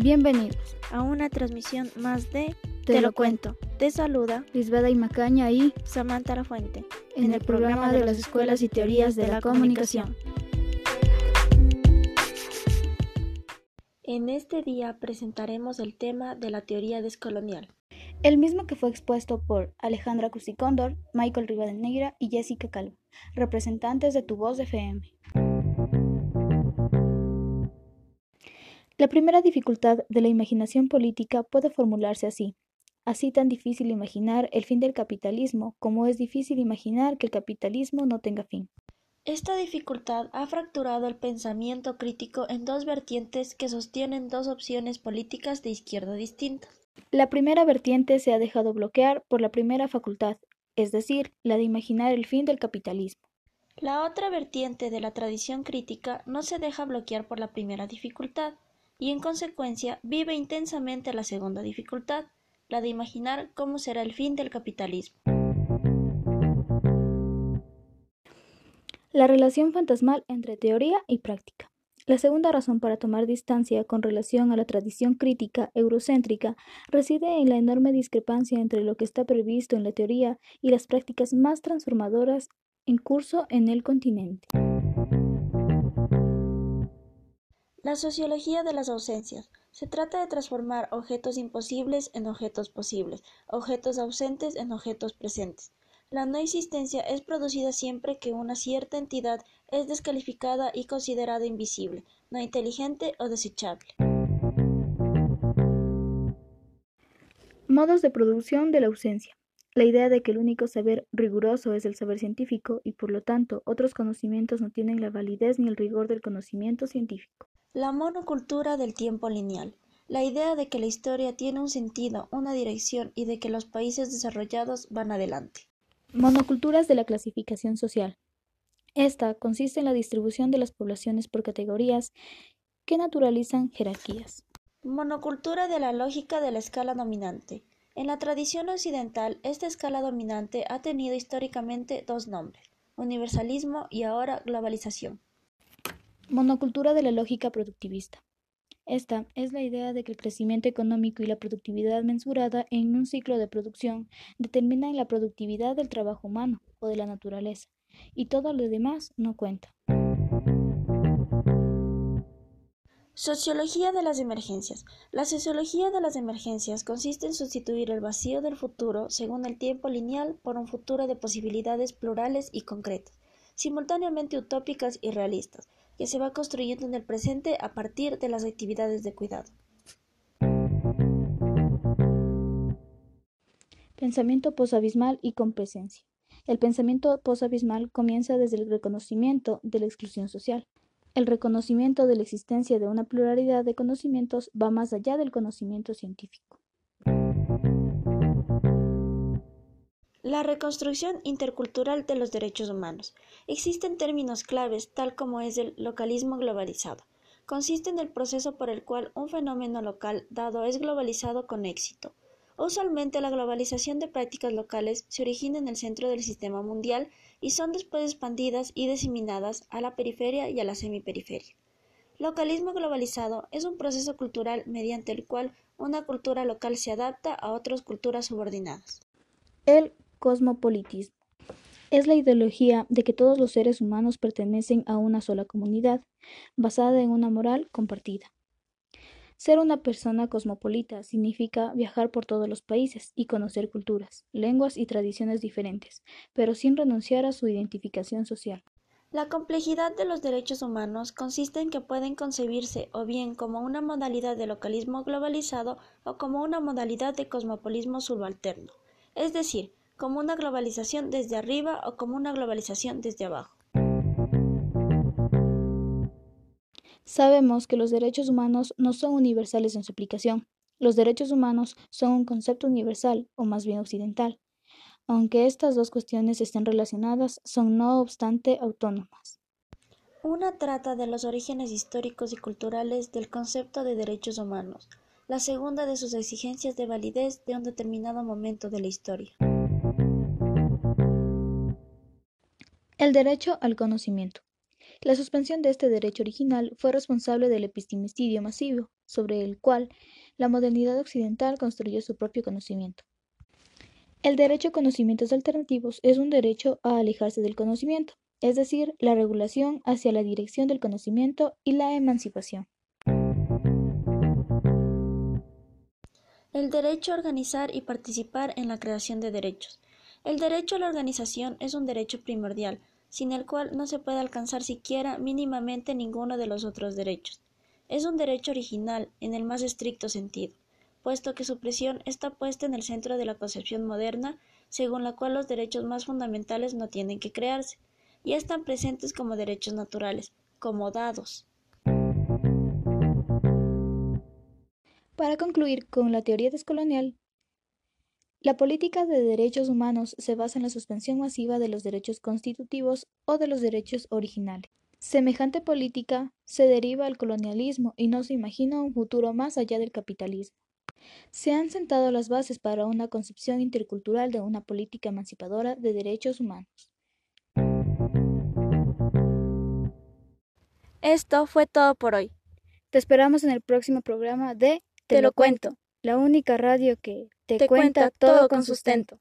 Bienvenidos a una transmisión más de Te, lo cuento. Te saluda Lisbeth y Macaña y Samantha La Fuente en, el programa de las escuelas y teorías de la comunicación. En este día presentaremos el tema de la teoría descolonial. El mismo que fue expuesto por Alejandra Cusicóndor, Michael Rivadeneira y Jessica Calvo, representantes de Tu Voz FM. La primera dificultad de la imaginación política puede formularse así. Así tan difícil imaginar el fin del capitalismo como es difícil imaginar que el capitalismo no tenga fin. Esta dificultad ha fracturado el pensamiento crítico en dos vertientes que sostienen dos opciones políticas de izquierda distintas. La primera vertiente se ha dejado bloquear por la primera facultad, es decir, la de imaginar el fin del capitalismo. La otra vertiente de la tradición crítica no se deja bloquear por la primera dificultad, y en consecuencia vive intensamente la segunda dificultad, la de imaginar cómo será el fin del capitalismo. La relación fantasmal entre teoría y práctica. La segunda razón para tomar distancia con relación a la tradición crítica eurocéntrica reside en la enorme discrepancia entre lo que está previsto en la teoría y las prácticas más transformadoras en curso en el continente. La sociología de las ausencias. Se trata de transformar objetos imposibles en objetos posibles, objetos ausentes en objetos presentes. La no existencia es producida siempre que una cierta entidad es descalificada y considerada invisible, no inteligente o desechable. Modos de producción de la ausencia. La idea de que el único saber riguroso es el saber científico y por lo tanto otros conocimientos no tienen la validez ni el rigor del conocimiento científico. La monocultura del tiempo lineal. La idea de que la historia tiene un sentido, una dirección y de que los países desarrollados van adelante. Monoculturas de la clasificación social. Esta consiste en la distribución de las poblaciones por categorías que naturalizan jerarquías. Monocultura de la lógica de la escala dominante. En la tradición occidental, esta escala dominante ha tenido históricamente dos nombres, universalismo y ahora globalización. Monocultura de la lógica productivista. Esta es la idea de que el crecimiento económico y la productividad mensurada en un ciclo de producción determinan la productividad del trabajo humano o de la naturaleza, y todo lo demás no cuenta. Sociología de las emergencias. La sociología de las emergencias consiste en sustituir el vacío del futuro según el tiempo lineal por un futuro de posibilidades plurales y concretas, simultáneamente utópicas y realistas, que se va construyendo en el presente a partir de las actividades de cuidado. Pensamiento posabismal y con presencia. El pensamiento posabismal comienza desde el reconocimiento de la exclusión social. El reconocimiento de la existencia de una pluralidad de conocimientos va más allá del conocimiento científico. La reconstrucción intercultural de los derechos humanos. Existen términos claves, tal como es el localismo globalizado. Consiste en el proceso por el cual un fenómeno local dado es globalizado con éxito. Usualmente la globalización de prácticas locales se origina en el centro del sistema mundial y son después expandidas y diseminadas a la periferia y a la semiperiferia. Localismo globalizado es un proceso cultural mediante el cual una cultura local se adapta a otras culturas subordinadas. El Cosmopolitismo. Es la ideología de que todos los seres humanos pertenecen a una sola comunidad, basada en una moral compartida. Ser una persona cosmopolita significa viajar por todos los países y conocer culturas, lenguas y tradiciones diferentes, pero sin renunciar a su identificación social. La complejidad de los derechos humanos consiste en que pueden concebirse o bien como una modalidad de localismo globalizado o como una modalidad de cosmopolismo subalterno, es decir, como una globalización desde arriba o como una globalización desde abajo. Sabemos que los derechos humanos no son universales en su aplicación. Los derechos humanos son un concepto universal, o más bien occidental. Aunque estas dos cuestiones estén relacionadas, son no obstante autónomas. Una trata de los orígenes históricos y culturales del concepto de derechos humanos, la segunda de sus exigencias de validez de un determinado momento de la historia. El derecho al conocimiento. La suspensión de este derecho original fue responsable del epistemicidio masivo, sobre el cual la modernidad occidental construyó su propio conocimiento. El derecho a conocimientos alternativos es un derecho a alejarse del conocimiento, es decir, la regulación hacia la dirección del conocimiento y la emancipación. El derecho a organizar y participar en la creación de derechos. El derecho a la organización es un derecho primordial, sin el cual no se puede alcanzar siquiera mínimamente ninguno de los otros derechos. Es un derecho original en el más estricto sentido, puesto que su presión está puesta en el centro de la concepción moderna, según la cual los derechos más fundamentales no tienen que crearse, y están presentes como derechos naturales, como dados. Para concluir con la teoría descolonial, la política de derechos humanos se basa en la suspensión masiva de los derechos constitutivos o de los derechos originales. Semejante política se deriva del colonialismo y no se imagina un futuro más allá del capitalismo. Se han sentado las bases para una concepción intercultural de una política emancipadora de derechos humanos. Esto fue todo por hoy. Te esperamos en el próximo programa de Te, lo cuento, la única radio que te, cuenta todo con sustento.